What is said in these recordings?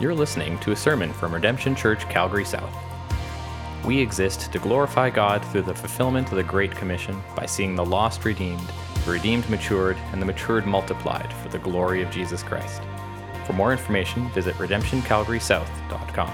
You're listening to a sermon from Redemption Church, Calgary South. We exist to glorify God through the fulfillment of the Great Commission by seeing the lost redeemed, the redeemed matured, and the matured multiplied for the glory of Jesus Christ. For more information, visit redemptioncalgarysouth.com.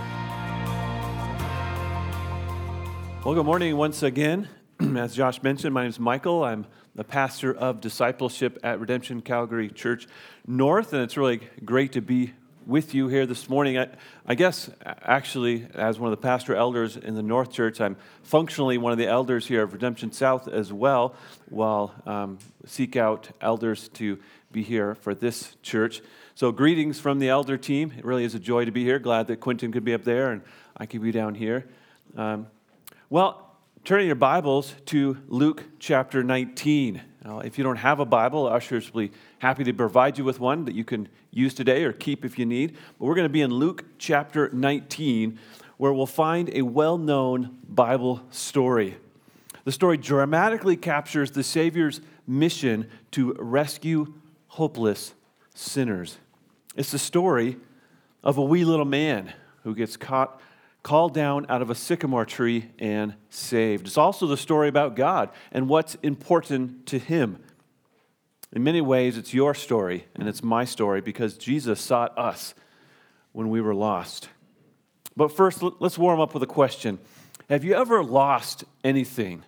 Well, good morning once again. As Josh mentioned, my name is Michael. I'm the pastor of discipleship at Redemption Calgary Church North, and it's really great to be with you here this morning. I, I, guess, actually, as one of the pastor elders in the North Church, I'm functionally one of the elders here of Redemption South as well, while um, seek out elders to be here for this church. So, greetings from the elder team. It really is a joy to be here. Glad that Quentin could be up there and I could be down here. Um, well, turning your Bibles to Luke chapter 19. Now, if you don't have a Bible, ushers be happy to provide you with one that you can use today or keep if you need. But we're going to be in Luke chapter 19, where we'll find a well known Bible story. The story dramatically captures the Savior's mission to rescue hopeless sinners. It's the story of a wee little man who gets caught called down out of a sycamore tree and saved. It's also the story about God and what's important to Him. In many ways, it's your story and it's my story because Jesus sought us when we were lost. But first, let's warm up with a question Have you ever lost anything?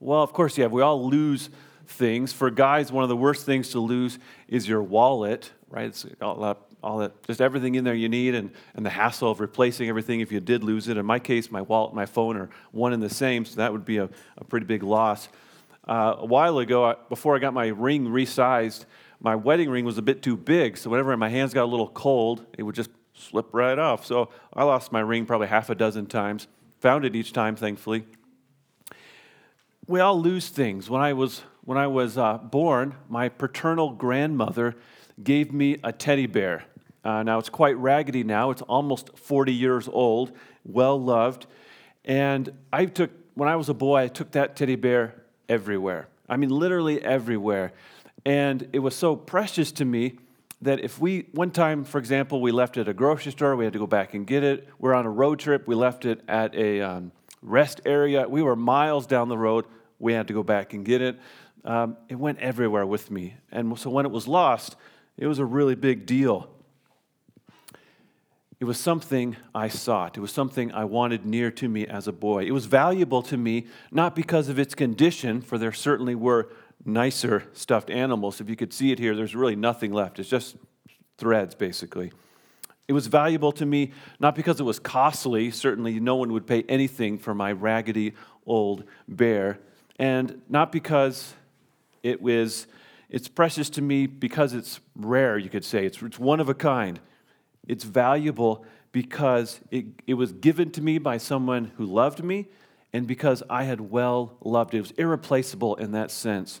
Well, of course you have. We all lose things. For guys, one of the worst things to lose is your wallet, right? It's all that, just everything in there you need, and, and the hassle of replacing everything if you did lose it. In my case, my wallet and my phone are one and the same, so that would be a, a pretty big loss. Uh, a while ago, before I got my ring resized, my wedding ring was a bit too big, so whenever my hands got a little cold, it would just slip right off. So I lost my ring probably half a dozen times. Found it each time, thankfully. We all lose things. When I was when I was uh, born, my paternal grandmother gave me a teddy bear. Uh, now it's quite raggedy now. It's almost 40 years old, well loved. And I took, when I was a boy, I took that teddy bear everywhere. I mean, literally everywhere. And it was so precious to me that if we, one time, for example, we left it at a grocery store, we had to go back and get it. We're on a road trip, we left it at a um, rest area. We were miles down the road, we had to go back and get it. Um, it went everywhere with me. And so when it was lost, it was a really big deal. It was something I sought. It was something I wanted near to me as a boy. It was valuable to me, not because of its condition, for there certainly were nicer stuffed animals. If you could see it here, there's really nothing left. It's just threads, basically. It was valuable to me not because it was costly. Certainly, no one would pay anything for my raggedy old bear. And not because it was, it's precious to me because it's rare, you could say. It's, it's one of a kind. It's valuable because it, it was given to me by someone who loved me and because I had well loved it. It was irreplaceable in that sense.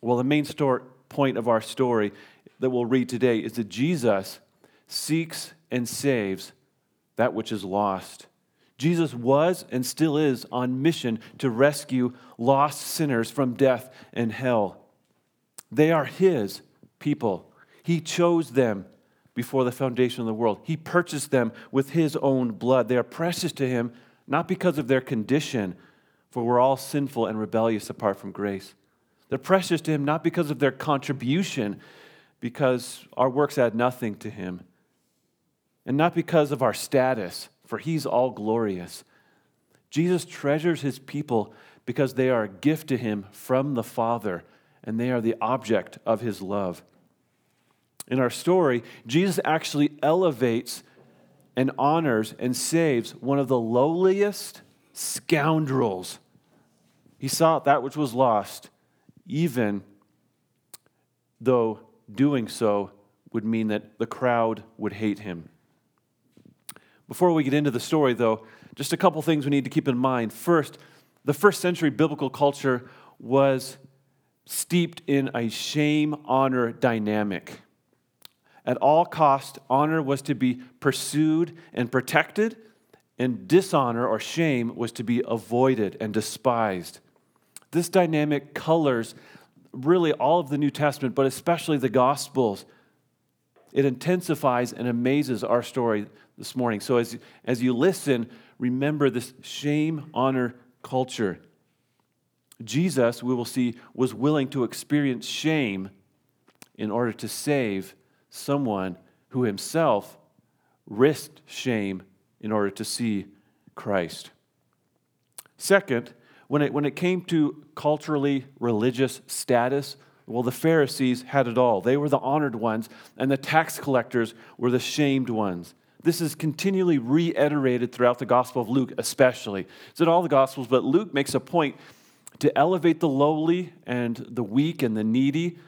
Well, the main story, point of our story that we'll read today is that Jesus seeks and saves that which is lost. Jesus was and still is on mission to rescue lost sinners from death and hell. They are His people. He chose them before the foundation of the world. He purchased them with his own blood. They are precious to him, not because of their condition, for we're all sinful and rebellious apart from grace. They're precious to him not because of their contribution, because our works add nothing to him, and not because of our status, for he's all glorious. Jesus treasures his people because they are a gift to him from the Father, and they are the object of his love in our story, Jesus actually elevates and honors and saves one of the lowliest scoundrels. He sought that which was lost, even though doing so would mean that the crowd would hate him. Before we get into the story, though, just a couple things we need to keep in mind. First, the first century biblical culture was steeped in a shame honor dynamic. At all cost, honor was to be pursued and protected, and dishonor or shame was to be avoided and despised. This dynamic colors really all of the New Testament, but especially the Gospels. it intensifies and amazes our story this morning. So as, as you listen, remember this shame honor culture. Jesus, we will see, was willing to experience shame in order to save someone who himself risked shame in order to see Christ. Second, when it, when it came to culturally religious status, well, the Pharisees had it all. They were the honored ones, and the tax collectors were the shamed ones. This is continually reiterated throughout the Gospel of Luke, especially. It's in all the Gospels, but Luke makes a point to elevate the lowly and the weak and the needy,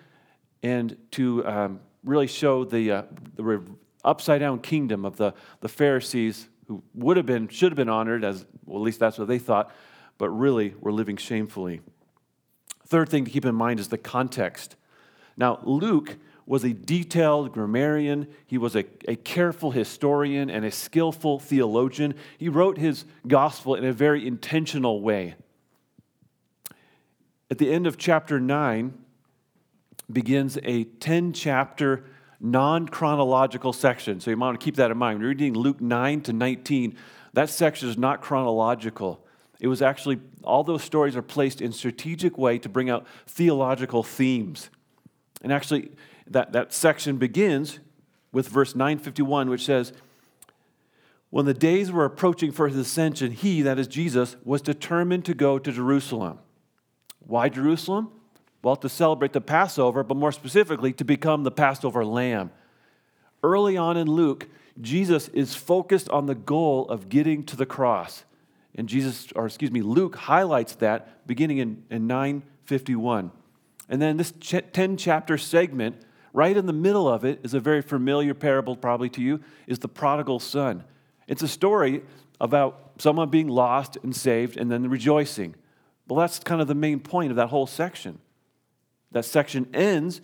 and to um, really show the, uh, the upside down kingdom of the, the Pharisees who would have been, should have been honored, as well, at least that's what they thought, but really were living shamefully. Third thing to keep in mind is the context. Now, Luke was a detailed grammarian, he was a, a careful historian and a skillful theologian. He wrote his gospel in a very intentional way. At the end of chapter 9 begins a 10 chapter non chronological section. So you want to keep that in mind. When you're reading Luke 9 to 19, that section is not chronological. It was actually, all those stories are placed in strategic way to bring out theological themes. And actually, that, that section begins with verse 951, which says, When the days were approaching for his ascension, he, that is Jesus, was determined to go to Jerusalem. Why Jerusalem? Well, to celebrate the Passover, but more specifically, to become the Passover lamb. Early on in Luke, Jesus is focused on the goal of getting to the cross. And Jesus, or excuse me, Luke highlights that beginning in, in 951. And then this 10 chapter segment, right in the middle of it, is a very familiar parable, probably to you, is the prodigal son. It's a story about someone being lost and saved and then rejoicing. Well, that's kind of the main point of that whole section. That section ends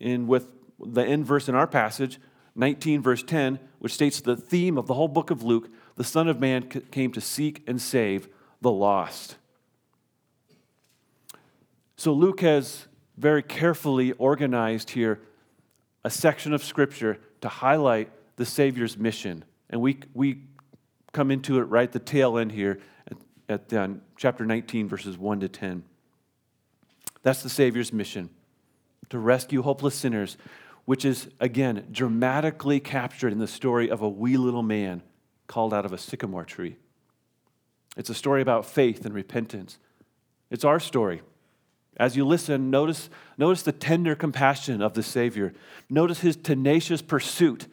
in with the end verse in our passage, 19 verse 10, which states the theme of the whole book of Luke the Son of Man came to seek and save the lost. So Luke has very carefully organized here a section of Scripture to highlight the Savior's mission. And we, we come into it right the tail end here at, at um, chapter 19, verses 1 to 10. That's the Savior's mission to rescue hopeless sinners, which is, again, dramatically captured in the story of a wee little man called out of a sycamore tree. It's a story about faith and repentance. It's our story. As you listen, notice, notice the tender compassion of the Savior. Notice his tenacious pursuit.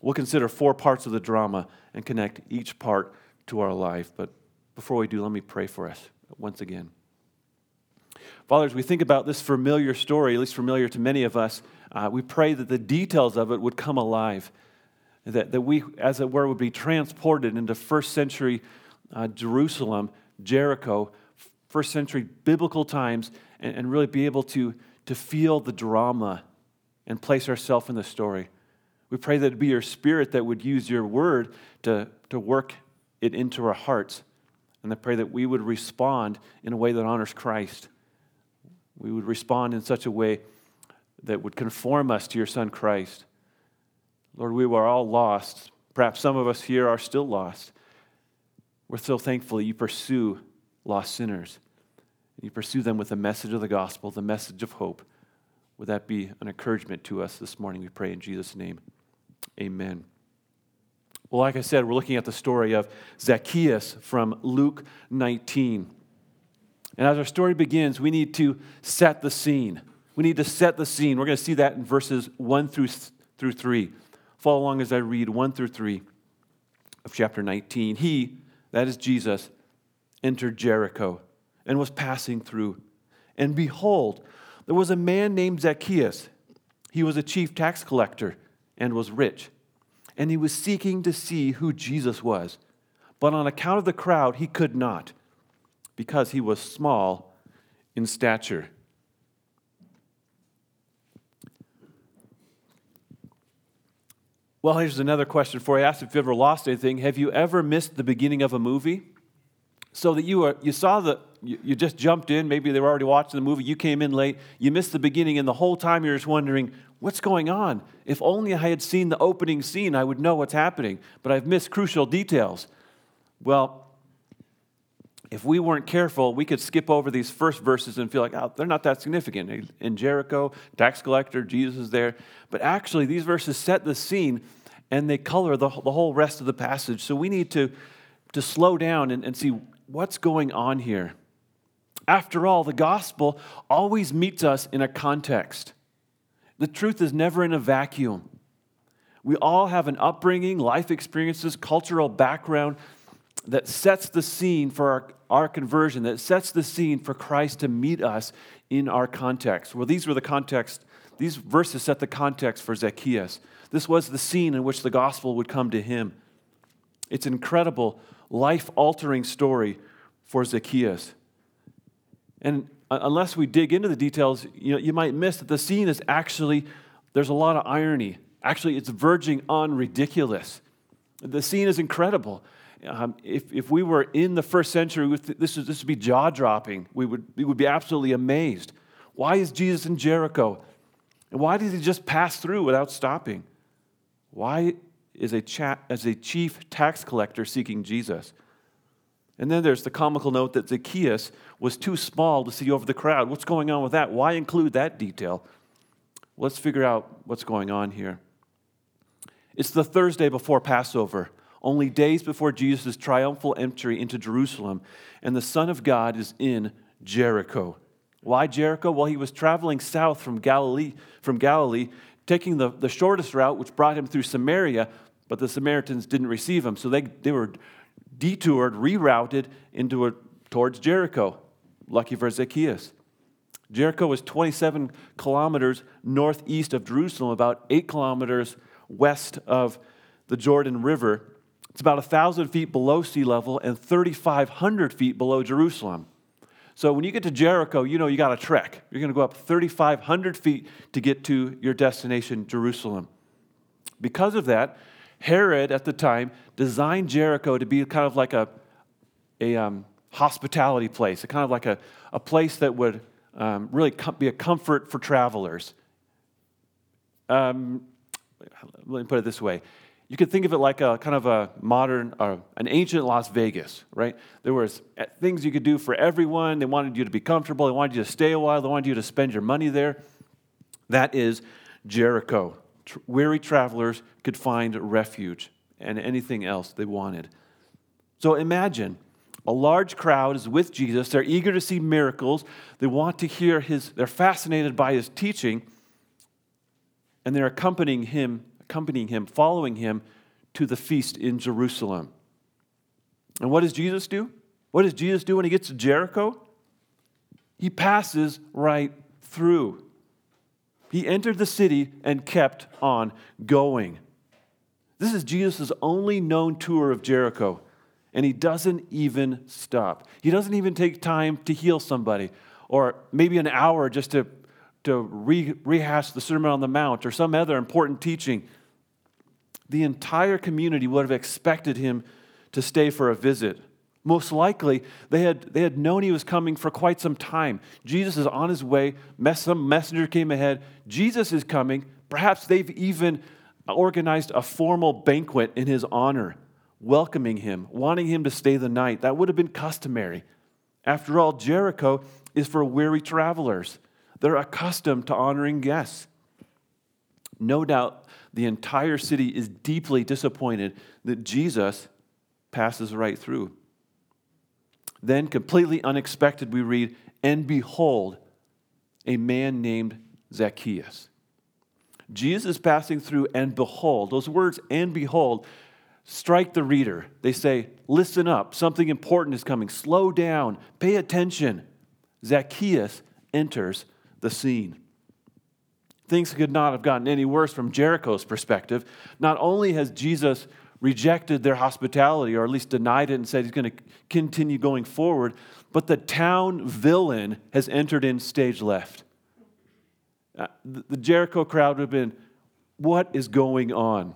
We'll consider four parts of the drama and connect each part to our life. But before we do, let me pray for us once again. Father, as we think about this familiar story, at least familiar to many of us, uh, we pray that the details of it would come alive that, that we, as it were, would be transported into first century uh, Jerusalem, Jericho, first century biblical times, and, and really be able to, to feel the drama and place ourselves in the story. We pray that it be your spirit that would use your word to, to work it into our hearts. And I pray that we would respond in a way that honors Christ. We would respond in such a way that would conform us to your Son Christ. Lord, we were all lost. Perhaps some of us here are still lost. We're so thankful that you pursue lost sinners. You pursue them with the message of the gospel, the message of hope. Would that be an encouragement to us this morning? We pray in Jesus' name. Amen. Well, like I said, we're looking at the story of Zacchaeus from Luke 19. And as our story begins, we need to set the scene. We need to set the scene. We're going to see that in verses 1 through, through 3. Follow along as I read 1 through 3 of chapter 19. He, that is Jesus, entered Jericho and was passing through. And behold, there was a man named Zacchaeus. He was a chief tax collector and was rich. And he was seeking to see who Jesus was. But on account of the crowd, he could not, because he was small in stature. Well, here's another question for you. I asked if you've ever lost anything. Have you ever missed the beginning of a movie? So that you, are, you saw the, you, you just jumped in. Maybe they were already watching the movie. You came in late. You missed the beginning, and the whole time you're just wondering, what's going on? If only I had seen the opening scene, I would know what's happening, but I've missed crucial details. Well, if we weren't careful, we could skip over these first verses and feel like, oh, they're not that significant. In Jericho, tax collector, Jesus is there. But actually, these verses set the scene and they color the, the whole rest of the passage. So we need to, to slow down and, and see what's going on here. After all, the gospel always meets us in a context. The truth is never in a vacuum. We all have an upbringing, life experiences, cultural background that sets the scene for our, our conversion, that sets the scene for Christ to meet us in our context. Well, these were the context, these verses set the context for Zacchaeus. This was the scene in which the gospel would come to him. It's an incredible, life altering story for Zacchaeus. And unless we dig into the details, you, know, you might miss that the scene is actually, there's a lot of irony. Actually, it's verging on ridiculous. The scene is incredible. Um, if, if we were in the first century, this, is, this would be jaw dropping. We would, we would be absolutely amazed. Why is Jesus in Jericho? And why did he just pass through without stopping? Why is a, chat, as a chief tax collector seeking Jesus? And then there's the comical note that Zacchaeus was too small to see over the crowd. What's going on with that? Why include that detail? Let's figure out what's going on here. It's the Thursday before Passover, only days before Jesus' triumphal entry into Jerusalem, and the Son of God is in Jericho. Why Jericho? Well, he was traveling south from Galilee, from Galilee taking the, the shortest route, which brought him through Samaria, but the Samaritans didn't receive him. So they, they were detoured, rerouted into a, towards Jericho. Lucky for Zacchaeus. Jericho was 27 kilometers northeast of Jerusalem, about eight kilometers west of the Jordan River. It's about 1,000 feet below sea level and 3,500 feet below Jerusalem. So when you get to Jericho, you know you got to trek. You're going to go up 3,500 feet to get to your destination, Jerusalem. Because of that, Herod at the time designed Jericho to be kind of like a, a um, hospitality place, a kind of like a, a place that would um, really com- be a comfort for travelers. Um, let me put it this way you could think of it like a kind of a modern, uh, an ancient Las Vegas, right? There was uh, things you could do for everyone. They wanted you to be comfortable. They wanted you to stay a while. They wanted you to spend your money there. That is Jericho. Tr- weary travelers could find refuge and anything else they wanted. So imagine a large crowd is with Jesus. They're eager to see miracles. They want to hear his, they're fascinated by his teaching, and they're accompanying him accompanying him, following him to the feast in Jerusalem. And what does Jesus do? What does Jesus do when he gets to Jericho? He passes right through. He entered the city and kept on going. This is Jesus' only known tour of Jericho, and he doesn't even stop. He doesn't even take time to heal somebody, or maybe an hour just to, to re, rehash the Sermon on the Mount or some other important teaching the entire community would have expected him to stay for a visit. Most likely, they had, they had known he was coming for quite some time. Jesus is on his way. Some messenger came ahead. Jesus is coming. Perhaps they've even organized a formal banquet in his honor, welcoming him, wanting him to stay the night. That would have been customary. After all, Jericho is for weary travelers, they're accustomed to honoring guests. No doubt the entire city is deeply disappointed that Jesus passes right through. Then, completely unexpected, we read, And behold, a man named Zacchaeus. Jesus is passing through, and behold, those words, and behold, strike the reader. They say, Listen up, something important is coming. Slow down, pay attention. Zacchaeus enters the scene. Things could not have gotten any worse from Jericho's perspective. Not only has Jesus rejected their hospitality, or at least denied it and said he's going to continue going forward, but the town villain has entered in stage left. Uh, the Jericho crowd would have been, What is going on?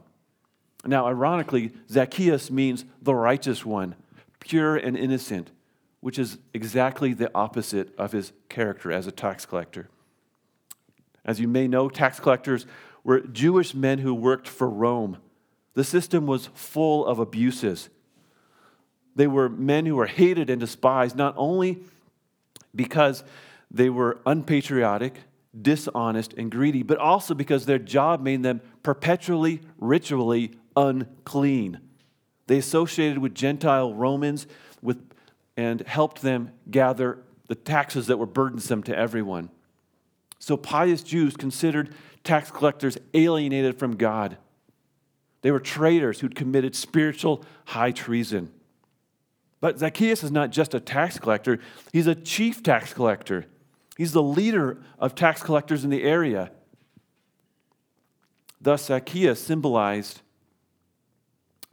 Now, ironically, Zacchaeus means the righteous one, pure and innocent. which is exactly the opposite of his character as a tax collector. As you may know, tax collectors were Jewish men who worked for Rome. The system was full of abuses. They were men who were hated and despised, not only because they were unpatriotic, dishonest, and greedy, but also because their job made them perpetually, ritually unclean. They associated with Gentile Romans with, and helped them gather the taxes that were burdensome to everyone. So pious Jews considered tax collectors alienated from God. They were traitors who'd committed spiritual high treason. But Zacchaeus is not just a tax collector, he's a chief tax collector. He's the leader of tax collectors in the area. Thus, Zacchaeus symbolized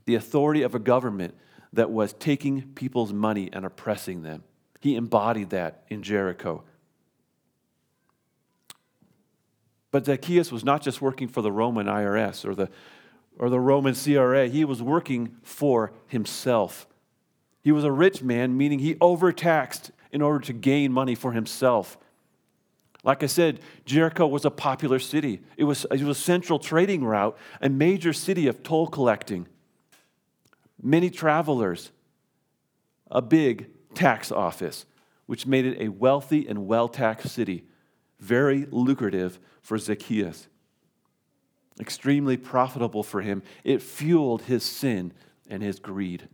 the authority of a government that was taking people's money and oppressing them. He embodied that in Jericho. But Zacchaeus was not just working for the Roman IRS or the, or the Roman CRA, he was working for himself. He was a rich man, meaning he overtaxed in order to gain money for himself. Like I said, Jericho was a popular city. It was, it was a central trading route, a major city of toll collecting. Many travelers, a big tax office, which made it a wealthy and well taxed city, very lucrative for Zacchaeus. Extremely profitable for him. It fueled his sin and his greed.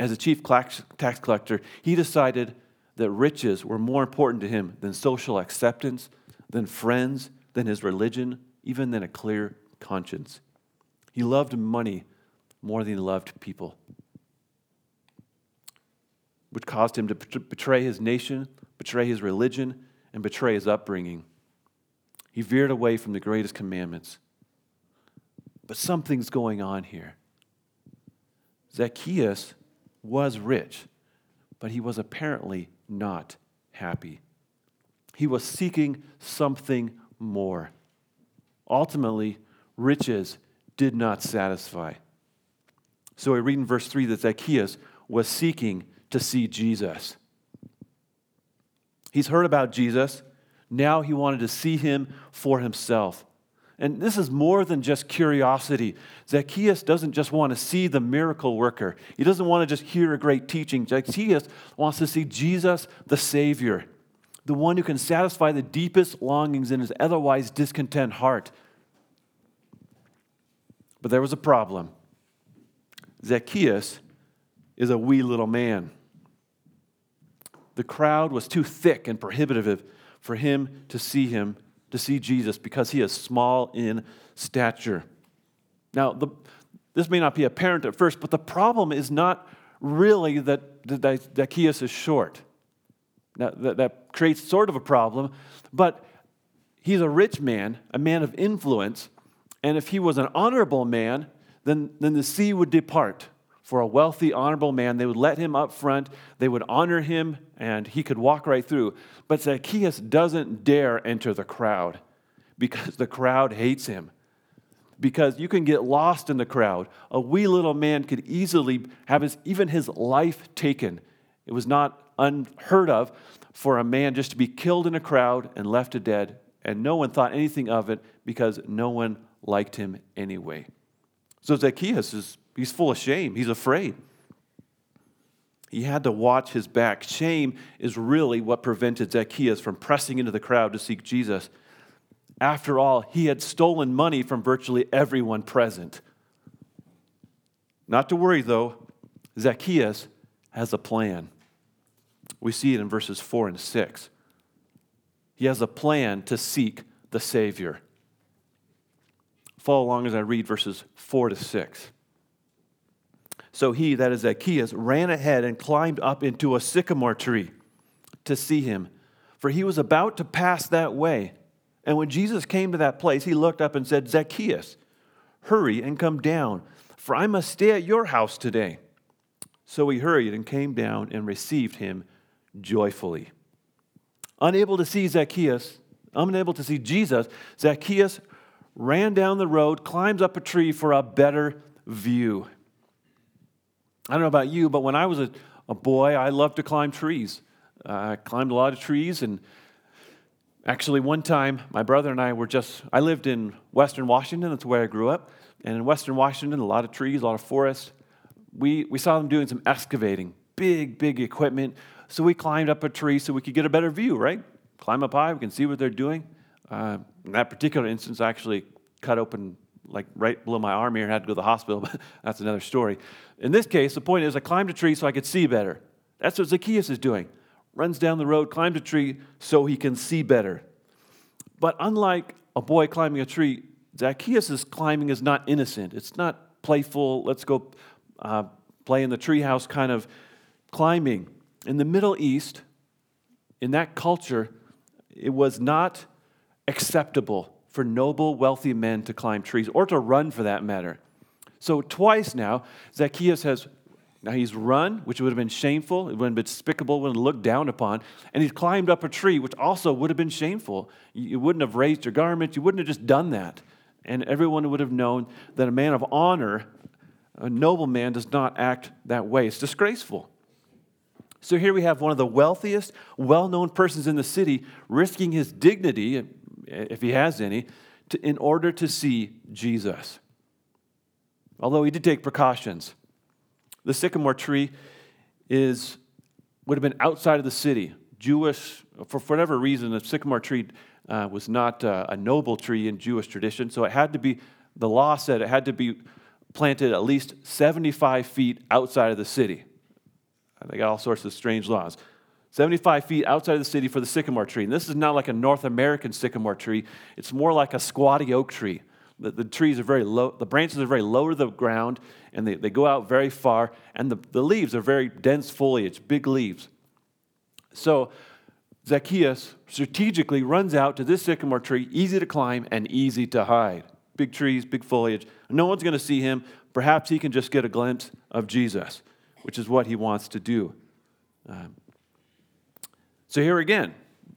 As a chief tax collector, he decided that riches were more important to him than social acceptance, than friends, than his religion, even than a clear conscience. He loved money more than he loved people, which caused him to betray his nation, betray his religion, and betray his upbringing. He veered away from the greatest commandments. But something's going on here. Zacchaeus was rich, but he was apparently not happy. He was seeking something more. Ultimately, riches did not satisfy. So we read in verse 3 that Zacchaeus was seeking to see Jesus. He's heard about Jesus. Now he wanted to see him for himself. And this is more than just curiosity. Zacchaeus doesn't just want to see the miracle worker, he doesn't want to just hear a great teaching. Zacchaeus wants to see Jesus, the Savior, the one who can satisfy the deepest longings in his otherwise discontent heart. But there was a problem. Zacchaeus is a wee little man. The crowd was too thick and prohibitive for him to see him to see Jesus because he is small in stature. Now, the, this may not be apparent at first, but the problem is not really that, that Zacchaeus is short. Now, that, that creates sort of a problem, but he's a rich man, a man of influence, and if he was an honorable man, then, then the sea would depart for a wealthy, honorable man. They would let him up front, they would honor him, and he could walk right through. But Zacchaeus doesn't dare enter the crowd because the crowd hates him. Because you can get lost in the crowd. A wee little man could easily have his, even his life taken. It was not unheard of for a man just to be killed in a crowd and left to dead, and no one thought anything of it because no one liked him anyway. So Zacchaeus is He's full of shame. He's afraid. He had to watch his back. Shame is really what prevented Zacchaeus from pressing into the crowd to seek Jesus. After all, he had stolen money from virtually everyone present. Not to worry, though, Zacchaeus has a plan. We see it in verses 4 and 6. He has a plan to seek the Savior. Follow along as I read verses 4 to 6. So he, that is Zacchaeus, ran ahead and climbed up into a sycamore tree to see him, for he was about to pass that way. And when Jesus came to that place, he looked up and said, Zacchaeus, hurry and come down, for I must stay at your house today. So he hurried and came down and received him joyfully. Unable to see Zacchaeus, unable to see Jesus, Zacchaeus ran down the road, climbs up a tree for a better view. I don't know about you, but when I was a, a boy, I loved to climb trees. Uh, I climbed a lot of trees, and actually, one time, my brother and I were just, I lived in Western Washington, that's where I grew up. And in Western Washington, a lot of trees, a lot of forest. We, we saw them doing some excavating, big, big equipment. So we climbed up a tree so we could get a better view, right? Climb up high, we can see what they're doing. Uh, in that particular instance, I actually cut open like right below my arm here and had to go to the hospital, but that's another story. In this case, the point is I climbed a tree so I could see better. That's what Zacchaeus is doing. Runs down the road, climbs a tree so he can see better. But unlike a boy climbing a tree, Zacchaeus' climbing is not innocent. It's not playful, let's go uh, play in the treehouse kind of climbing. In the Middle East, in that culture, it was not acceptable for noble, wealthy men to climb trees or to run for that matter. So, twice now, Zacchaeus has now he's run, which would have been shameful, it would have been despicable, would have looked down upon, and he's climbed up a tree, which also would have been shameful. You wouldn't have raised your garments, you wouldn't have just done that. And everyone would have known that a man of honor, a noble man, does not act that way. It's disgraceful. So here we have one of the wealthiest, well known persons in the city risking his dignity, if he has any, to, in order to see Jesus. Although he did take precautions. The sycamore tree is, would have been outside of the city. Jewish, for whatever reason, the sycamore tree uh, was not uh, a noble tree in Jewish tradition, so it had to be, the law said it had to be planted at least 75 feet outside of the city. They got all sorts of strange laws. 75 feet outside of the city for the sycamore tree. And this is not like a North American sycamore tree, it's more like a squatty oak tree. The, the trees are very low, the branches are very low to the ground, and they, they go out very far, and the, the leaves are very dense foliage, big leaves. So Zacchaeus strategically runs out to this sycamore tree, easy to climb and easy to hide. Big trees, big foliage. No one's going to see him. Perhaps he can just get a glimpse of Jesus, which is what he wants to do. Um, so, here again,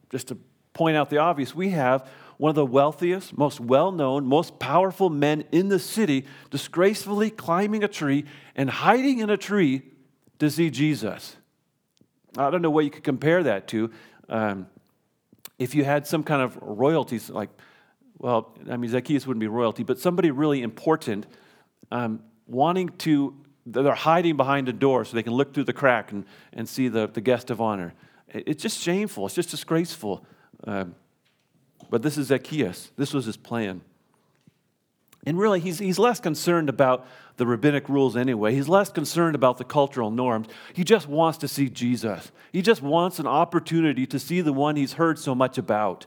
just to point out the obvious, we have one of the wealthiest, most well known, most powerful men in the city disgracefully climbing a tree and hiding in a tree to see Jesus. I don't know what you could compare that to. Um, if you had some kind of royalties, like, well, I mean, Zacchaeus wouldn't be royalty, but somebody really important um, wanting to, they're hiding behind a door so they can look through the crack and, and see the, the guest of honor. It's just shameful. It's just disgraceful. Uh, but this is Zacchaeus. This was his plan. And really, he's, he's less concerned about the rabbinic rules anyway. He's less concerned about the cultural norms. He just wants to see Jesus. He just wants an opportunity to see the one he's heard so much about.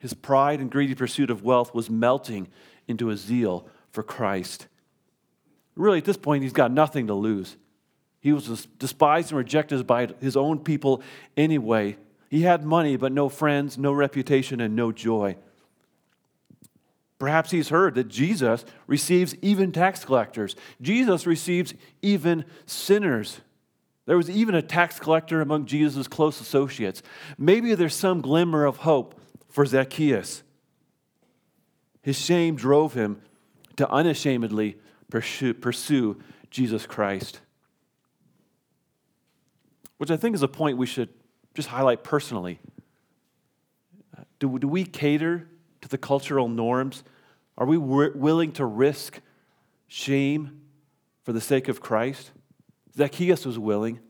His pride and greedy pursuit of wealth was melting into a zeal for Christ. Really, at this point, he's got nothing to lose. He was despised and rejected by his own people anyway. He had money, but no friends, no reputation, and no joy. Perhaps he's heard that Jesus receives even tax collectors. Jesus receives even sinners. There was even a tax collector among Jesus' close associates. Maybe there's some glimmer of hope for Zacchaeus. His shame drove him to unashamedly pursue, pursue Jesus Christ which I think is a point we should just highlight personally. Do, do we cater to the cultural norms? Are we willing to risk shame for the sake of Christ? Zacchaeus was willing.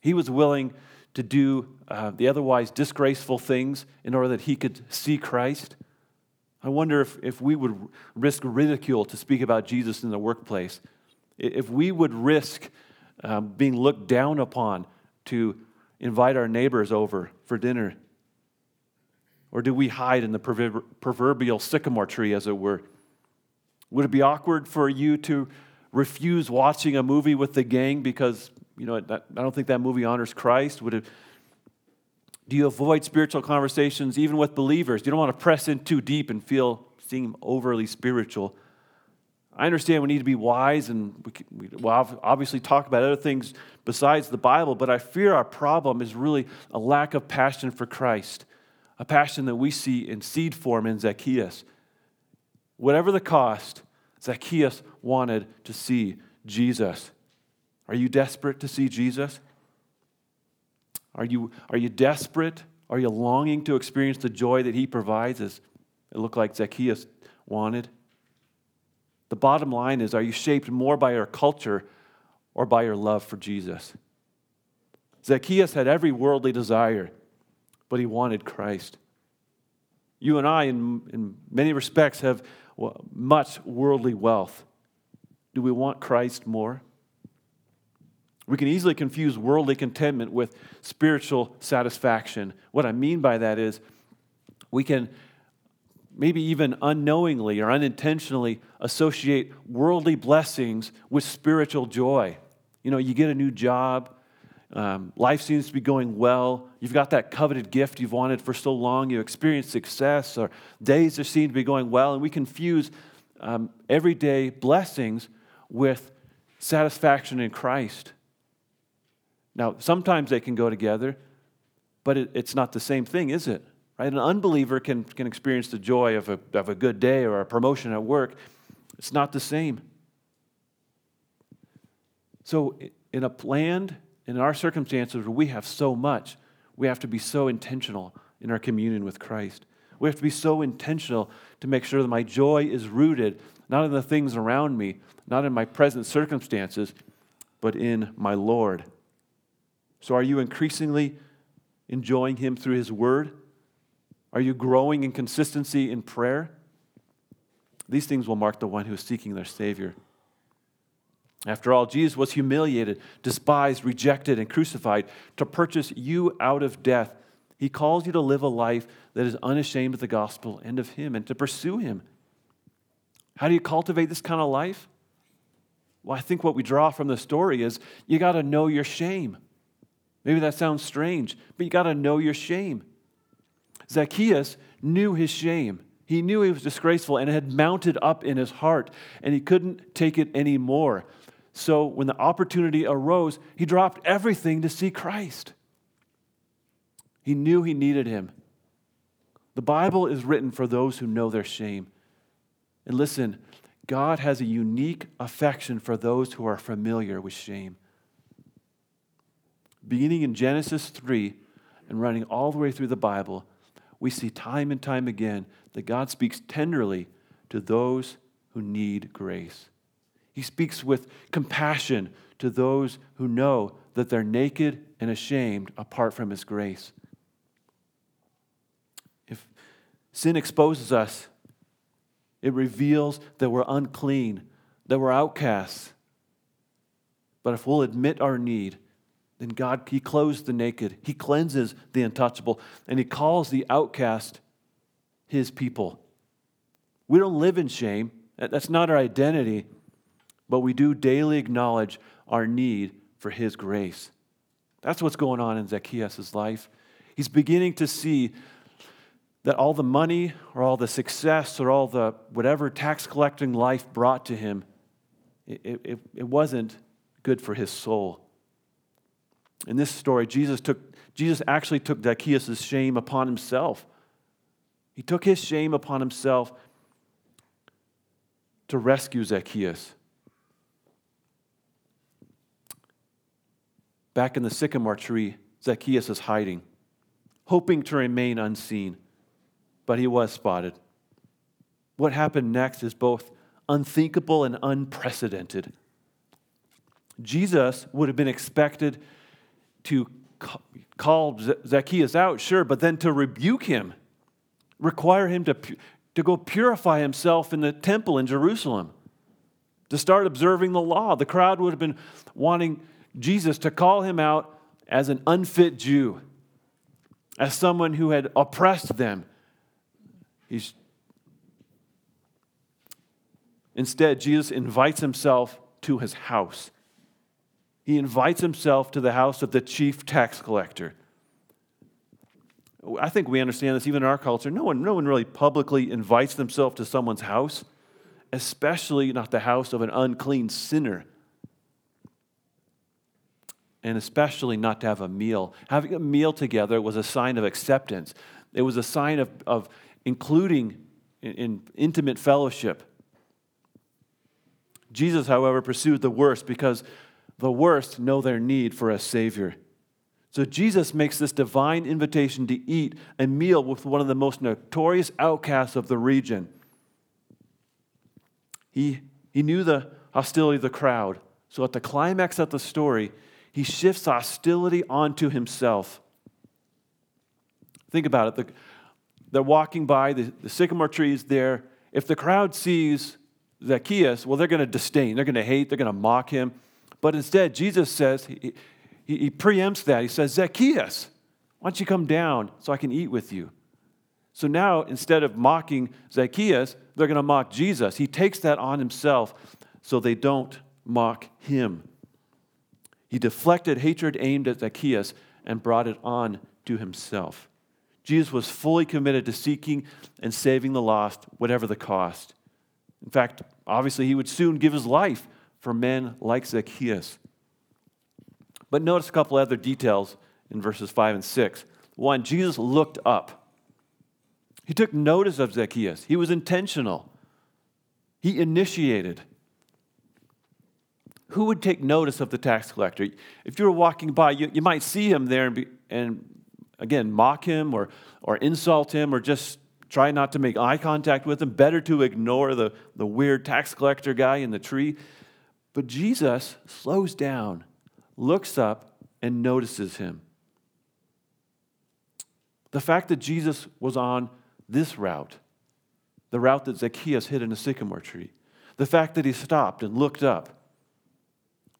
He was willing to do uh, the otherwise disgraceful things in order that he could see Christ. I wonder if, if we would risk ridicule to speak about Jesus in the workplace, if we would risk um, being looked down upon to invite our neighbors over for dinner? Or do we hide in the proverbial sycamore tree, as it were? Would it be awkward for you to refuse watching a movie with the gang because, you know, I don't think that movie honors Christ? Would it, do you avoid spiritual conversations even with believers? You don't want to press in too deep and feel seem overly spiritual. I understand we need to be wise and we, we obviously talk about other things besides the Bible, but I fear our problem is really a lack of passion for Christ, a passion that we see in seed form in Zacchaeus. Whatever the cost, Zacchaeus wanted to see Jesus. Are you desperate to see Jesus? Are you, are you desperate? Are you longing to experience the joy that he provides, as it looked like Zacchaeus wanted? The bottom line is are you shaped more by your culture or by your love for Jesus? Zacchaeus had every worldly desire, but he wanted Christ. You and I, in, in many respects, have much worldly wealth. Do we want Christ more? We can easily confuse worldly contentment with spiritual satisfaction. What I mean by that is we can maybe even unknowingly or unintentionally associate worldly blessings with spiritual joy. You know, you get a new job, um, life seems to be going well, you've got that coveted gift you've wanted for so long, you experience success, or days just seem to be going well, and we confuse um, everyday blessings with satisfaction in Christ. Now, sometimes they can go together, but it, it's not the same thing, is it? Right? An unbeliever can, can experience the joy of a, of a good day or a promotion at work. It's not the same. So, in a planned, in our circumstances where we have so much, we have to be so intentional in our communion with Christ. We have to be so intentional to make sure that my joy is rooted not in the things around me, not in my present circumstances, but in my Lord. So, are you increasingly enjoying Him through His Word? Are you growing in consistency in prayer? These things will mark the one who is seeking their Savior. After all, Jesus was humiliated, despised, rejected, and crucified to purchase you out of death. He calls you to live a life that is unashamed of the gospel and of Him and to pursue Him. How do you cultivate this kind of life? Well, I think what we draw from the story is you got to know your shame. Maybe that sounds strange, but you got to know your shame. Zacchaeus knew his shame. He knew he was disgraceful and it had mounted up in his heart, and he couldn't take it anymore. So when the opportunity arose, he dropped everything to see Christ. He knew he needed him. The Bible is written for those who know their shame. And listen, God has a unique affection for those who are familiar with shame beginning in Genesis 3 and running all the way through the Bible, we see time and time again that God speaks tenderly to those who need grace. He speaks with compassion to those who know that they're naked and ashamed apart from His grace. If sin exposes us, it reveals that we're unclean, that we're outcasts. But if we'll admit our need, then God, He clothes the naked, He cleanses the untouchable, and He calls the outcast His people. We don't live in shame, that's not our identity, but we do daily acknowledge our need for His grace. That's what's going on in Zacchaeus' life. He's beginning to see that all the money or all the success or all the whatever tax collecting life brought to him, it, it, it wasn't good for his soul. In this story, Jesus, took, Jesus actually took Zacchaeus' shame upon himself. He took his shame upon himself to rescue Zacchaeus. Back in the sycamore tree, Zacchaeus is hiding, hoping to remain unseen, but he was spotted. What happened next is both unthinkable and unprecedented. Jesus would have been expected to call Zacchaeus out, sure, but then to rebuke him, require him to, to go purify himself in the temple in Jerusalem, to start observing the law. The crowd would have been wanting Jesus to call him out as an unfit Jew, as someone who had oppressed them. He's Instead, Jesus invites himself to his house he invites himself to the house of the chief tax collector. I think we understand this even in our culture. No one, no one really publicly invites themselves to someone's house, especially not the house of an unclean sinner. And especially not to have a meal. Having a meal together was a sign of acceptance, it was a sign of, of including in, in intimate fellowship. Jesus, however, pursued the worst because the worst know their need for a Savior. So Jesus makes this divine invitation to eat a meal with one of the most notorious outcasts of the region. He, he knew the hostility of the crowd. So at the climax of the story, he shifts hostility onto himself. Think about it. The, they're walking by, the, the sycamore tree is there. If the crowd sees Zacchaeus, well, they're going to disdain, they're going to hate, they're going to mock him. But instead, Jesus says, he, he, preempts that. He says, Zacchaeus, why don't you come down so I can eat with you? So now, instead of mocking Zacchaeus, they're going to mock Jesus. He takes that on himself so they don't mock him. He deflected hatred aimed at Zacchaeus and brought it on to himself. Jesus was fully committed to seeking and saving the lost, whatever the cost. In fact, obviously, he would soon give his life for men like Zacchaeus. But notice a couple other details in verses 5 and 6. One, Jesus looked up. He took notice of Zacchaeus. He was intentional. He initiated. Who would take notice of the tax collector? If you were walking by, you, you might see him there and, be, and again, mock him or, or insult him or just try not to make eye contact with him. Better to ignore the, the weird tax collector guy in the tree. But Jesus slows down looks up and notices him. The fact that Jesus was on this route, the route that Zacchaeus hid in a sycamore tree, the fact that he stopped and looked up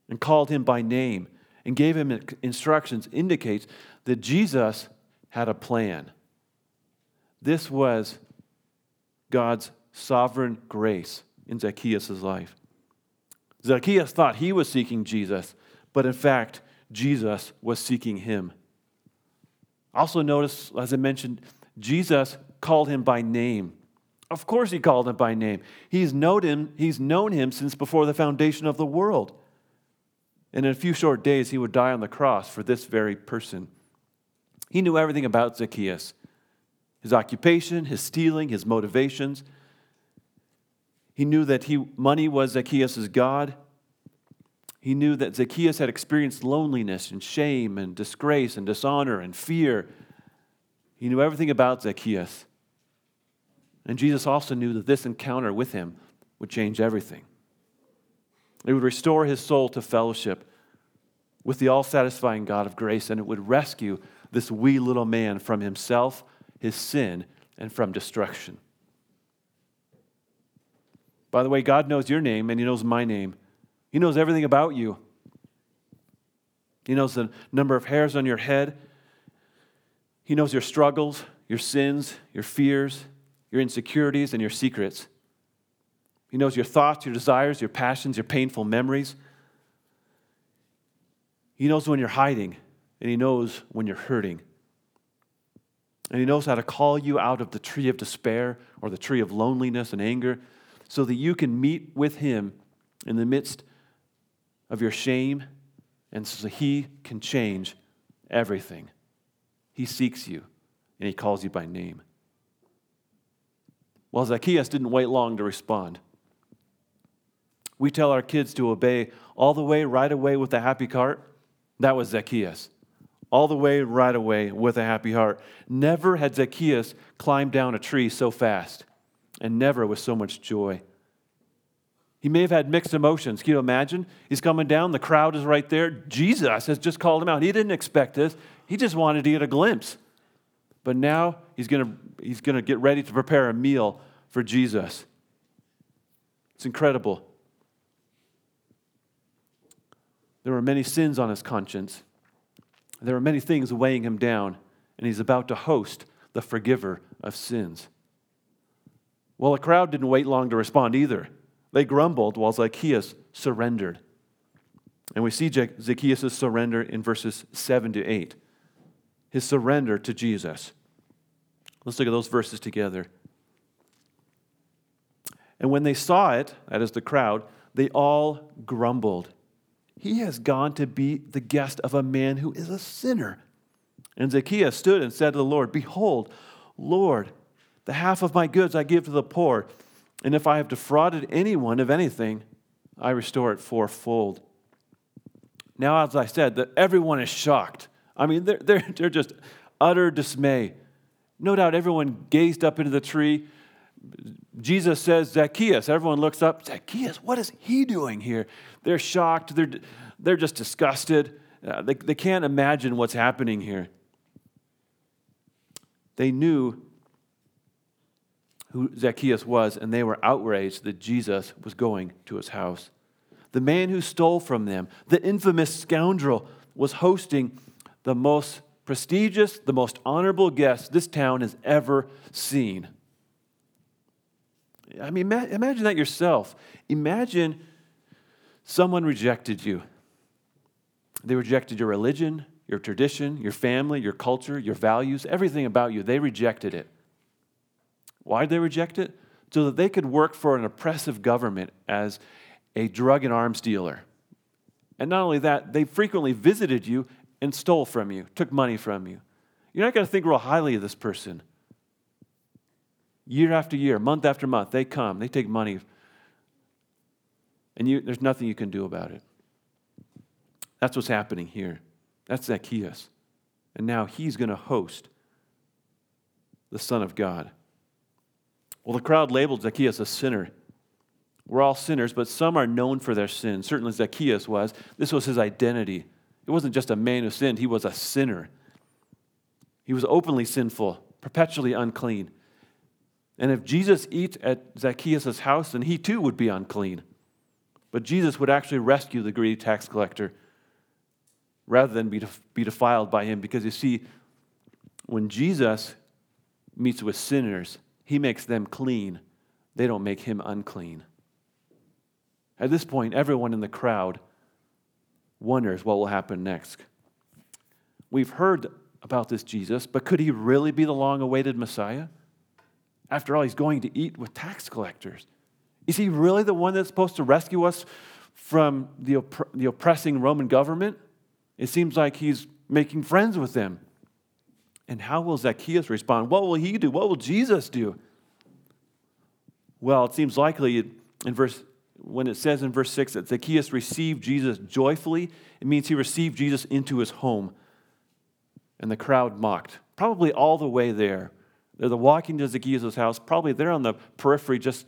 and called him by name and gave him instructions indicates that Jesus had a plan. This was God's sovereign grace in Zacchaeus' life. Zacchaeus thought he was seeking Jesus, but in fact, Jesus was seeking him. Also, notice, as I mentioned, Jesus called him by name. Of course, he called him by name. He's known him, he's known him since before the foundation of the world. And in a few short days, he would die on the cross for this very person. He knew everything about Zacchaeus his occupation, his stealing, his motivations. He knew that he, money was Zacchaeus' God. He knew that Zacchaeus had experienced loneliness and shame and disgrace and dishonor and fear. He knew everything about Zacchaeus. And Jesus also knew that this encounter with him would change everything. It would restore his soul to fellowship with the all satisfying God of grace, and it would rescue this wee little man from himself, his sin, and from destruction. By the way, God knows your name and He knows my name. He knows everything about you. He knows the number of hairs on your head. He knows your struggles, your sins, your fears, your insecurities, and your secrets. He knows your thoughts, your desires, your passions, your painful memories. He knows when you're hiding, and He knows when you're hurting. And He knows how to call you out of the tree of despair or the tree of loneliness and anger so that you can meet with Him in the midst of your shame, and so He can change everything. He seeks you, and He calls you by name. Well, Zacchaeus didn't wait long to respond. We tell our kids to obey all the way, right away with a happy heart. That was Zacchaeus. All the way, right away with a happy heart. Never had Zacchaeus climbed down a tree so fast, and never with so much joy. He may have had mixed emotions. Can you imagine? He's coming down, the crowd is right there. Jesus has just called him out. He didn't expect this, he just wanted to get a glimpse. But now he's going he's going to get ready to prepare a meal for Jesus. It's incredible. There were many sins on his conscience. There were many things weighing him down, and he's about to host the forgiver of sins. Well, the crowd didn't wait long to respond either. They grumbled while Zacchaeus surrendered. And we see Zacchaeus' surrender in verses 7 to 8. His surrender to Jesus. Let's look at those verses together. And when they saw it, that is the crowd, they all grumbled. He has gone to be the guest of a man who is a sinner. And Zacchaeus stood and said to the Lord, Behold, Lord, the half of my goods I give to the poor. And if I have defrauded anyone of anything, I restore it fourfold. Now, as I said, everyone is shocked. I mean, they're, they're, they're just utter dismay. No doubt everyone gazed up into the tree. Jesus says, Zacchaeus. Everyone looks up. Zacchaeus, what is he doing here? They're shocked. They're, they're just disgusted. Uh, they, they can't imagine what's happening here. They knew who Zacchaeus was, and they were outraged that Jesus was going to his house. The man who stole from them, the infamous scoundrel, was hosting the most prestigious, the most honorable guest this town has ever seen. I mean, imagine that yourself. Imagine someone rejected you. They rejected your religion, your tradition, your family, your culture, your values, everything about you. They rejected it. Why did they reject it? So that they could work for an oppressive government as a drug and arms dealer. And not only that, they frequently visited you and stole from you, took money from you. You're not going to think real highly of this person. Year after year, month after month, they come, they take money, and you, there's nothing you can do about it. That's what's happening here. That's Zacchaeus. And now he's going to host the Son of God. Well, the crowd labeled Zacchaeus a sinner. We're all sinners, but some are known for their sin. Certainly Zacchaeus was. This was his identity. It wasn't just a man who sinned, he was a sinner. He was openly sinful, perpetually unclean. And if Jesus eats at Zacchaeus' house, then he too would be unclean. But Jesus would actually rescue the greedy tax collector rather than be, be defiled by him. Because you see, when Jesus meets with sinners, he makes them clean, they don't make him unclean. At this point, everyone in the crowd wonders what will happen next. We've heard about this Jesus, but could he really be the long awaited Messiah? After all, he's going to eat with tax collectors. Is he really the one that's supposed to rescue us from the, opp- the oppressing Roman government? It seems like he's making friends with them. And how will Zacchaeus respond? What will he do? What will Jesus do? Well, it seems likely in verse when it says in verse 6 that Zacchaeus received Jesus joyfully, it means he received Jesus into his home. And the crowd mocked, probably all the way there. They're walking to Zacchaeus' house, probably they're on the periphery, just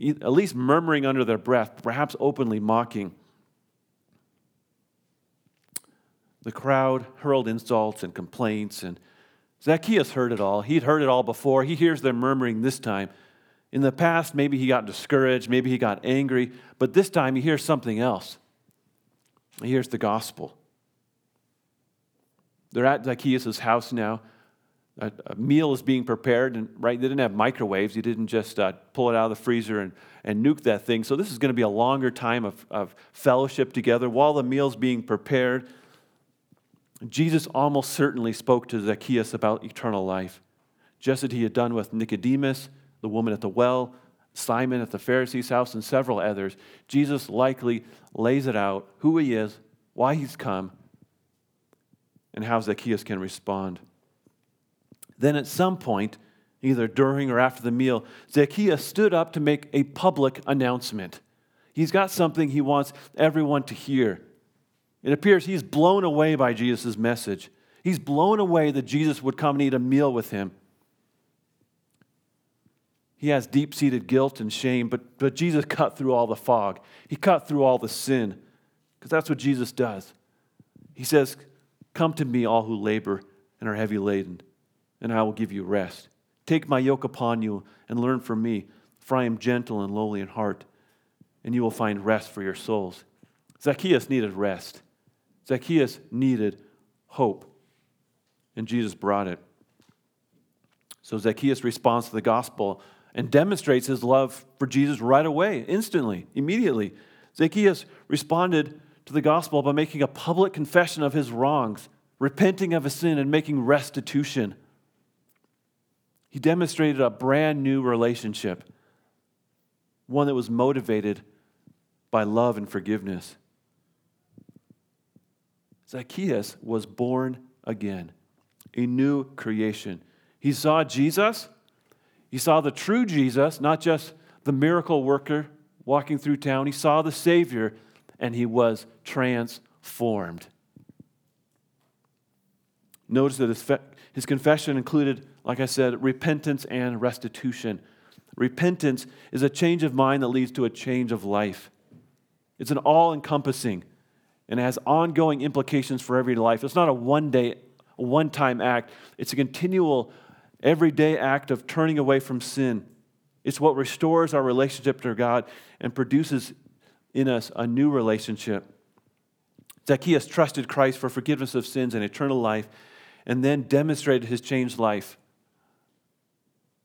at least murmuring under their breath, perhaps openly mocking. The crowd hurled insults and complaints, and Zacchaeus heard it all. He'd heard it all before. He hears them murmuring this time. In the past, maybe he got discouraged, maybe he got angry, but this time he hears something else. He hears the gospel. They're at Zacchaeus' house now. A, meal is being prepared, and right, they didn't have microwaves. You didn't just uh, pull it out of the freezer and, and nuke that thing. So this is going to be a longer time of, of fellowship together while the meal's being prepared. Jesus almost certainly spoke to Zacchaeus about eternal life, just as he had done with Nicodemus, the woman at the well, Simon at the Pharisee's house, and several others. Jesus likely lays it out who he is, why he's come, and how Zacchaeus can respond. Then at some point, either during or after the meal, Zacchaeus stood up to make a public announcement. He's got something he wants everyone to hear. It appears he's blown away by Jesus' message. He's blown away that Jesus would come and eat a meal with him. He has deep seated guilt and shame, but, but Jesus cut through all the fog. He cut through all the sin, because that's what Jesus does. He says, Come to me, all who labor and are heavy laden, and I will give you rest. Take my yoke upon you and learn from me, for I am gentle and lowly in heart, and you will find rest for your souls. Zacchaeus needed rest. Zacchaeus needed hope, and Jesus brought it. So Zacchaeus responds to the gospel and demonstrates his love for Jesus right away, instantly, immediately. Zacchaeus responded to the gospel by making a public confession of his wrongs, repenting of his sin, and making restitution. He demonstrated a brand new relationship, one that was motivated by love and forgiveness. Zacchaeus was born again, a new creation. He saw Jesus, he saw the true Jesus, not just the miracle worker, walking through town. He saw the Savior and he was transformed. Notice that his, fe- his confession included, like I said, repentance and restitution. Repentance is a change of mind that leads to a change of life. It's an all encompassing and has ongoing implications for every life. It's not a one day, one time act, it's a continual, everyday act of turning away from sin. It's what restores our relationship to God and produces in us a new relationship. Zacchaeus trusted Christ for forgiveness of sins and eternal life, and then demonstrated his changed life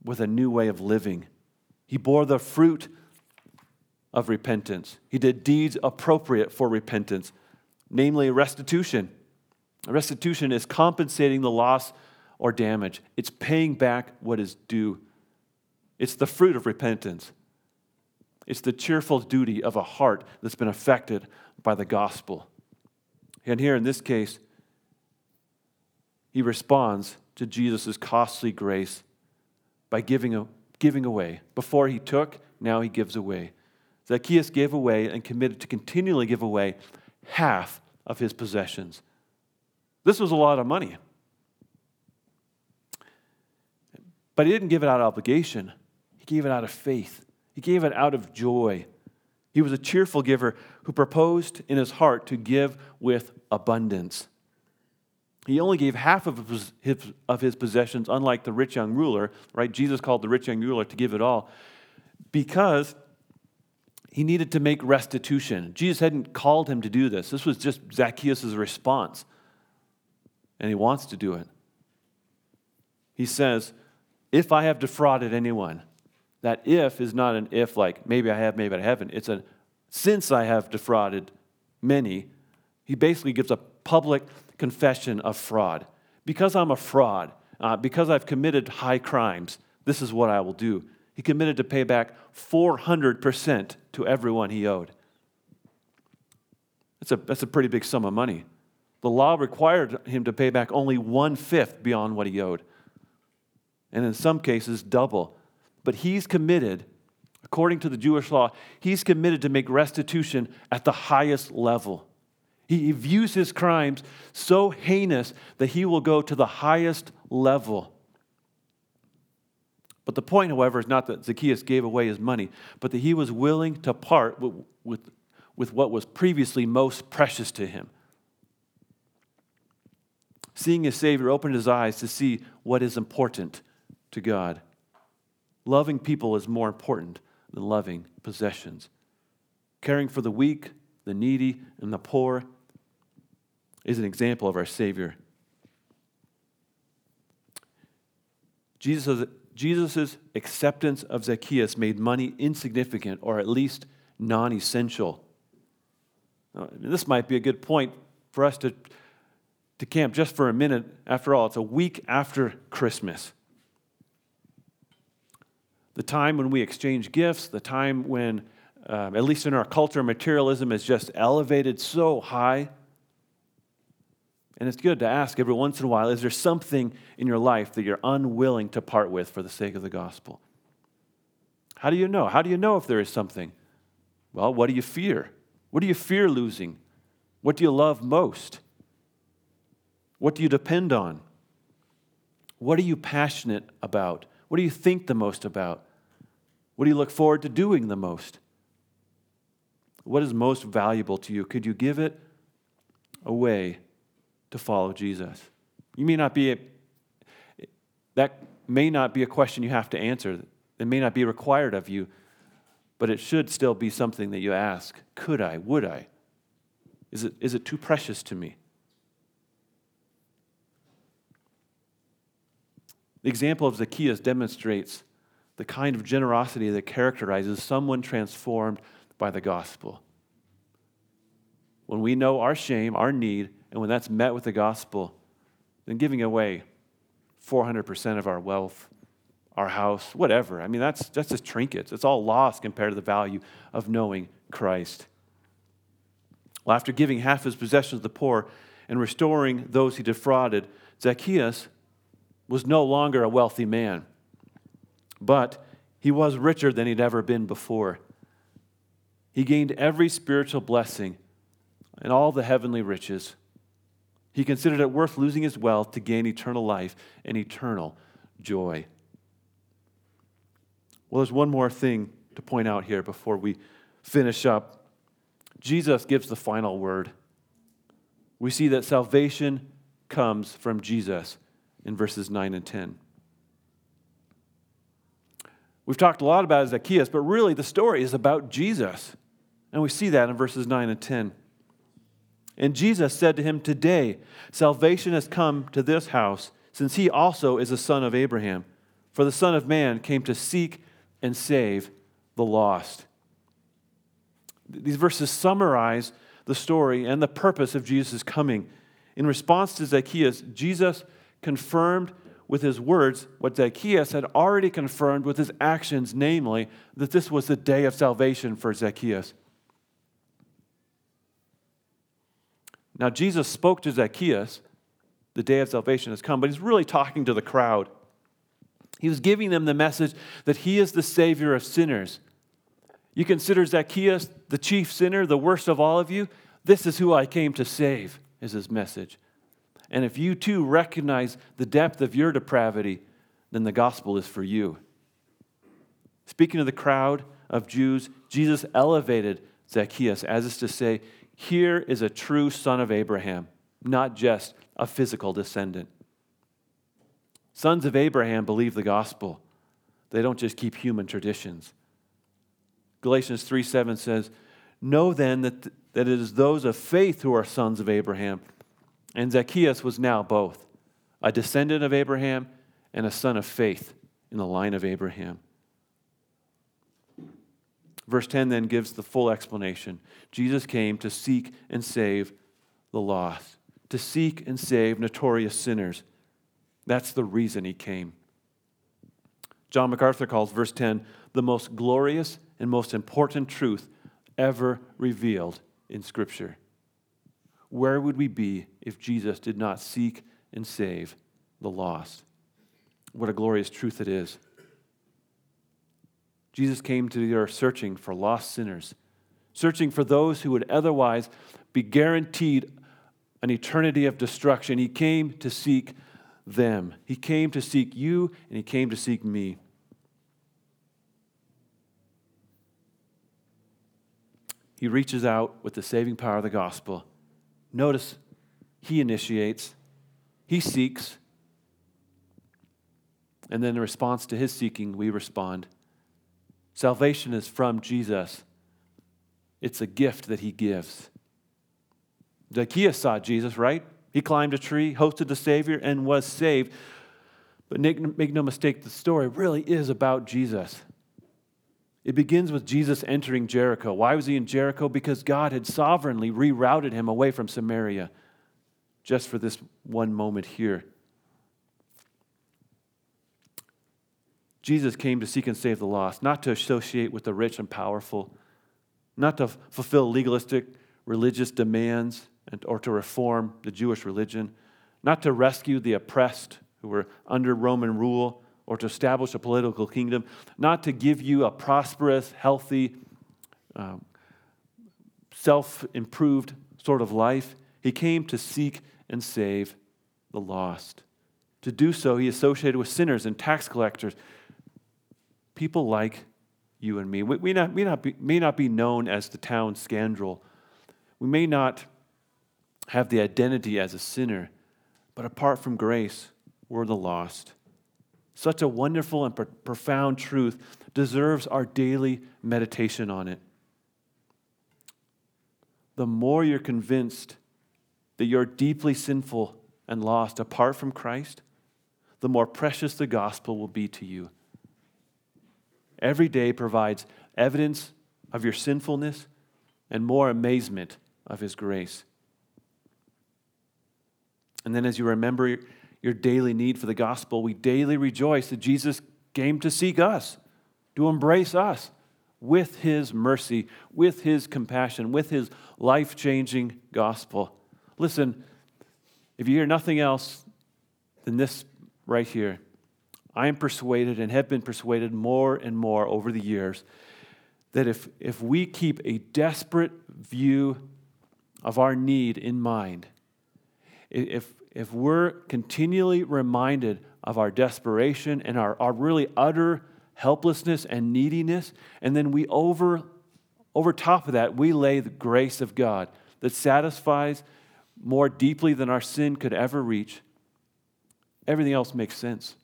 with a new way of living. He bore the fruit of repentance. He did deeds appropriate for repentance, namely restitution. Restitution is compensating the loss or damage, it's paying back what is due. It's the fruit of repentance. It's the cheerful duty of a heart that's been affected by the gospel. And here in this case, he responds to Jesus' costly grace by giving, a, giving away. Before he took, now he gives away. Zacchaeus gave away and committed to continually give away half of his possessions. This was a lot of money. But he didn't give it out of obligation, he gave it out of faith, he gave it out of joy. He was a cheerful giver who proposed in his heart to give with abundance. He only gave half of his, of his possessions, unlike the rich young ruler, right? Jesus called the rich young ruler to give it all because he needed to make restitution. Jesus hadn't called him to do this. This was just Zacchaeus' response. And he wants to do it. He says, If I have defrauded anyone, that if is not an if like maybe I have, maybe I haven't. It's a since I have defrauded many. He basically gives a public confession of fraud. Because I'm a fraud, uh, because I've committed high crimes, this is what I will do. He committed to pay back 400% to everyone he owed. That's a, that's a pretty big sum of money. The law required him to pay back only one fifth beyond what he owed, and in some cases, double. But he's committed, according to the Jewish law, he's committed to make restitution at the highest level. He views his crimes so heinous that he will go to the highest level. But the point, however, is not that Zacchaeus gave away his money, but that he was willing to part with, with, with what was previously most precious to him. Seeing his Savior opened his eyes to see what is important to God. Loving people is more important than loving possessions. Caring for the weak, the needy, and the poor is an example of our Savior. Jesus Jesus' acceptance of Zacchaeus made money insignificant or at least non essential. This might be a good point for us to, to camp just for a minute. After all, it's a week after Christmas. The time when we exchange gifts, the time when, um, at least in our culture, materialism is just elevated so high and it's good to ask every once in a while is there something in your life that you're unwilling to part with for the sake of the gospel? How do you know? How do you know if there is something? Well, what do you fear? What do you fear losing? What do you love most? What do you depend on? What are you passionate about? What do you think the most about? What do you look forward to doing the most? What is most valuable to you? Could you give it away to follow Jesus? You may not be, a, that may not be a question you have to answer. It may not be required of you, but it should still be something that you ask Could I? Would I? Is it, is it too precious to me? The example of Zacchaeus demonstrates the kind of generosity that characterizes someone transformed by the gospel. When we know our shame, our need, and when that's met with the gospel, then giving away 400% of our wealth, our house, whatever, I mean, that's, that's just trinkets. It's all lost compared to the value of knowing Christ. Well, after giving half his possessions to the poor and restoring those he defrauded, Zacchaeus was no longer a wealthy man, but he was richer than he'd ever been before. He gained every spiritual blessing and all the heavenly riches. He considered it worth losing his wealth to gain eternal life and eternal joy. Well, there's one more thing to point out here before we finish up. Jesus gives the final word. We see that salvation comes from Jesus in verses 9 and 10. We've talked a lot about Zacchaeus, but really the story is about Jesus. And we see that in verses 9 and 10. And Jesus said to him, Today salvation has come to this house, since he also is a son of Abraham. For the Son of Man came to seek and save the lost. These verses summarize the story and the purpose of Jesus' coming. In response to Zacchaeus, Jesus confirmed with his words what Zacchaeus had already confirmed with his actions, namely, that this was the day of salvation for Zacchaeus. Now, Jesus spoke to Zacchaeus, the day of salvation has come, but he's really talking to the crowd. He was giving them the message that he is the Savior of sinners. You consider Zacchaeus the chief sinner, the worst of all of you? This is who I came to save, is his message. And if you too recognize the depth of your depravity, then the gospel is for you. Speaking to the crowd of Jews, Jesus elevated Zacchaeus, as is to say, here is a true son of Abraham, not just a physical descendant. Sons of Abraham believe the gospel. They don't just keep human traditions. Galatians 3 7 says, Know then that, that it is those of faith who are sons of Abraham. And Zacchaeus was now both a descendant of Abraham and a son of faith in the line of Abraham. Verse 10 then gives the full explanation. Jesus came to seek and save the lost, to seek and save notorious sinners. That's the reason he came. John MacArthur calls verse 10 the most glorious and most important truth ever revealed in Scripture. Where would we be if Jesus did not seek and save the lost? What a glorious truth it is. Jesus came to the earth searching for lost sinners, searching for those who would otherwise be guaranteed an eternity of destruction. He came to seek them. He came to seek you, and He came to seek me. He reaches out with the saving power of the gospel. Notice, He initiates, He seeks, and then in response to His seeking, we respond. Salvation is from Jesus, it's a gift that he gives. Zacchaeus saw Jesus, right? He climbed a tree, hosted the Savior, and was saved. But make, no mistake, the story really is about Jesus. It begins with Jesus entering Jericho. Why was he in Jericho? Because God had sovereignly rerouted him away from Samaria just for this one moment here. Jesus came to seek and save the lost, not to associate with the rich and powerful, not to fulfill legalistic religious demands and, or to reform the Jewish religion, not to rescue the oppressed who were under Roman rule or to establish a political kingdom, not to give you a prosperous, healthy, um, self improved sort of life. He came to seek and save the lost. To do so, he associated with sinners and tax collectors people like you and me. We, we, not, we not be, may not be known as the town scoundrel. We may not have the identity as a sinner, but apart from grace, we're the lost. Such a wonderful and pro- profound truth deserves our daily meditation on it. The more you're convinced that you're deeply sinful and lost apart from Christ, the more precious the gospel will be to you every day provides evidence of your sinfulness and more amazement of His grace. And then, as you remember your daily need for the gospel, we daily rejoice that Jesus came to seek us, to embrace us with His mercy, with His compassion, with His life changing gospel. Listen, if you hear nothing else than this right here, I am persuaded and have been persuaded more and more over the years that if, if we keep a desperate view of our need in mind, if, if we're continually reminded of our desperation and our, our really utter helplessness and neediness, and then we over, over top of that, we lay the grace of God that satisfies more deeply than our sin could ever reach, everything else makes sense.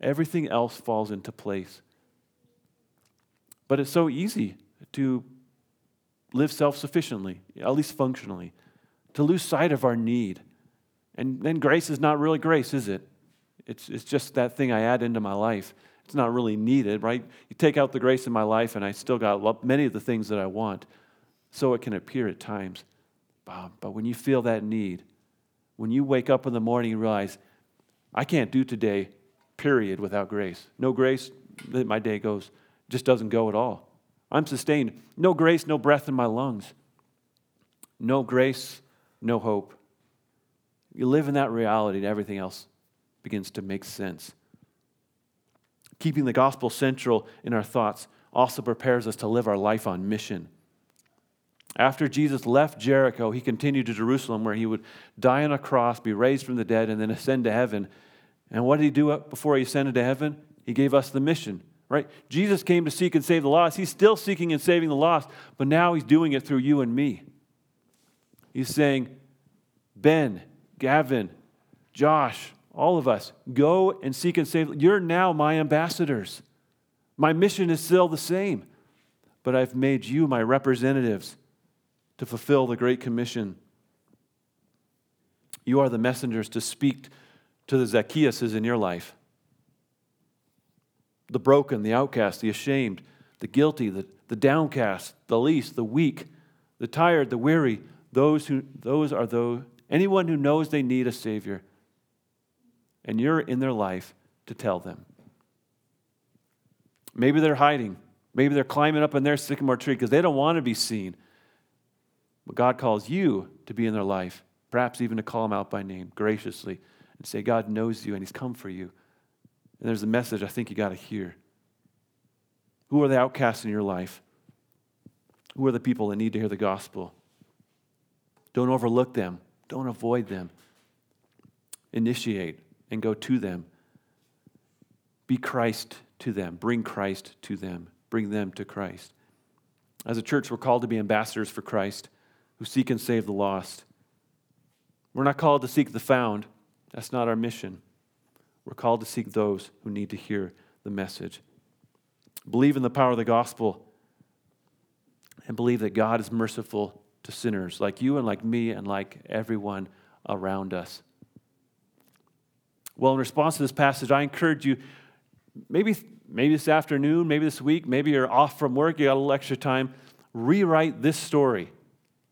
Everything else falls into place. But it's so easy to live self sufficiently, at least functionally, to lose sight of our need. And then grace is not really grace, is it? It's, it's just that thing I add into my life. It's not really needed, right? You take out the grace in my life, and I still got many of the things that I want. So it can appear at times. But when you feel that need, when you wake up in the morning and realize, I can't do today, period, without grace. No grace, my day goes, just doesn't go at all. I'm sustained. No grace, no breath in my lungs. No grace, no hope. You live in that reality, and everything else begins to make sense. Keeping the gospel central in our thoughts also prepares us to live our life on mission. After Jesus left Jericho, he continued to Jerusalem where he would die on a cross, be raised from the dead, and then ascend to heaven. And what did he do before he ascended to heaven? He gave us the mission, right? Jesus came to seek and save the lost. He's still seeking and saving the lost, but now he's doing it through you and me. He's saying, Ben, Gavin, Josh, all of us, go and seek and save. You're now my ambassadors. My mission is still the same, but I've made you my representatives to fulfill the Great Commission. You are the messengers to speak to the Zacchaeuses in your life the broken, the outcast, the ashamed, the guilty, the, the downcast, the least, the weak, the tired, the weary. Those, who, those are those, anyone who knows they need a Savior. And you're in their life to tell them. Maybe they're hiding. Maybe they're climbing up in their sycamore tree because they don't want to be seen. But God calls you to be in their life, perhaps even to call them out by name graciously and say, God knows you and He's come for you. And there's a message I think you got to hear. Who are the outcasts in your life? Who are the people that need to hear the gospel? Don't overlook them, don't avoid them. Initiate and go to them. Be Christ to them, bring Christ to them, bring them to Christ. As a church, we're called to be ambassadors for Christ who seek and save the lost. We're not called to seek the found. That's not our mission. We're called to seek those who need to hear the message. Believe in the power of the gospel and believe that God is merciful to sinners like you and like me and like everyone around us. Well, in response to this passage, I encourage you maybe, maybe this afternoon, maybe this week, maybe you're off from work, you got a little extra time, rewrite this story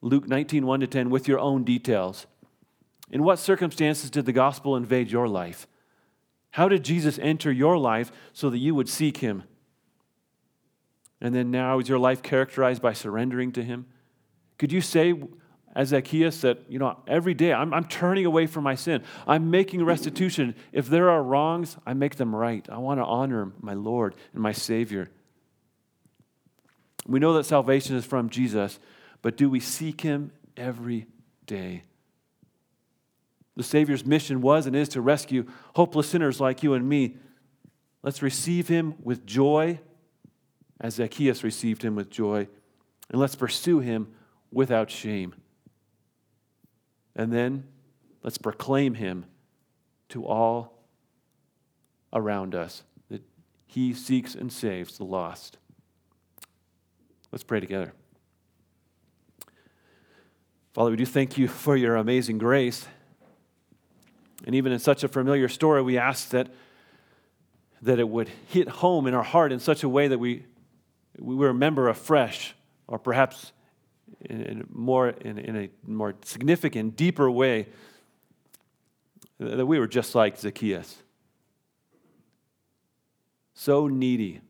Luke 19, 1 to 10, with your own details. In what circumstances did the gospel invade your life? How did Jesus enter your life so that you would seek him? And then now, is your life characterized by surrendering to him? Could you say, as Zacchaeus, that, you know, every day I'm, I'm turning away from my sin. I'm making restitution. If there are wrongs, I make them right. I want to honor my Lord and my Savior. We know that salvation is from Jesus, but do we seek him every day? The Savior's mission was and is to rescue hopeless sinners like you and me. Let's receive him with joy, as Zacchaeus received him with joy, and let's pursue him without shame. And then let's proclaim him to all around us that he seeks and saves the lost. Let's pray together. Father, we do thank you for your amazing grace. And even in such a familiar story, we ask that, that it would hit home in our heart in such a way that we, we remember afresh, or perhaps in, in more, in, in a more significant, deeper way, that we were just like Zacchaeus. So needy.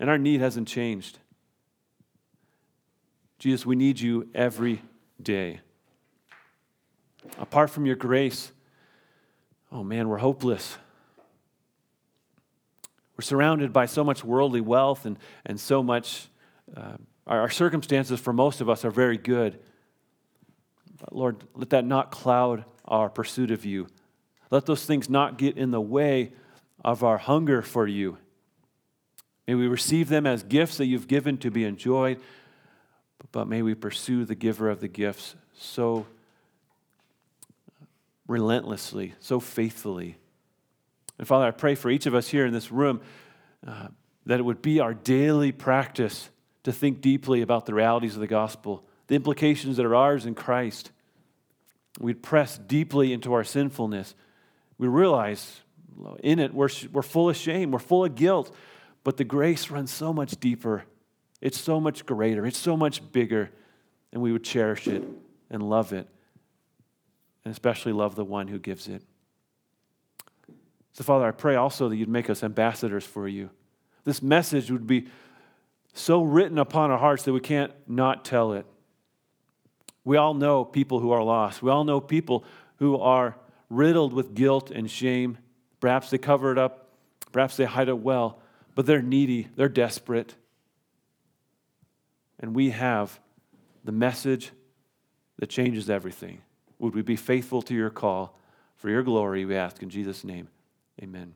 And our need hasn't changed. Jesus, we need you every day. Apart from your grace, oh man, we're hopeless. We're surrounded by so much worldly wealth and, and so much uh, our, our circumstances for most of us are very good. But Lord, let that not cloud our pursuit of you. Let those things not get in the way of our hunger for you. May we receive them as gifts that you've given to be enjoyed, but may we pursue the giver of the gifts so relentlessly, so faithfully. And Father, I pray for each of us here in this room uh, that it would be our daily practice to think deeply about the realities of the gospel, the implications that are ours in Christ. We'd press deeply into our sinfulness. We realize in it we're, we're full of shame, we're full of guilt, but the grace runs so much deeper. It's so much greater, it's so much bigger, and we would cherish it and love it, and especially love the one who gives it. So, Father, I pray also that you'd make us ambassadors for you. This message would be so written upon our hearts that we can't not tell it. We all know people who are lost. We all know people who are riddled with guilt and shame. Perhaps they cover it up, perhaps they hide it well, but they're needy, they're desperate. And we have the message that changes everything. Would we be faithful to your call for your glory, we ask in Jesus' name. Amen.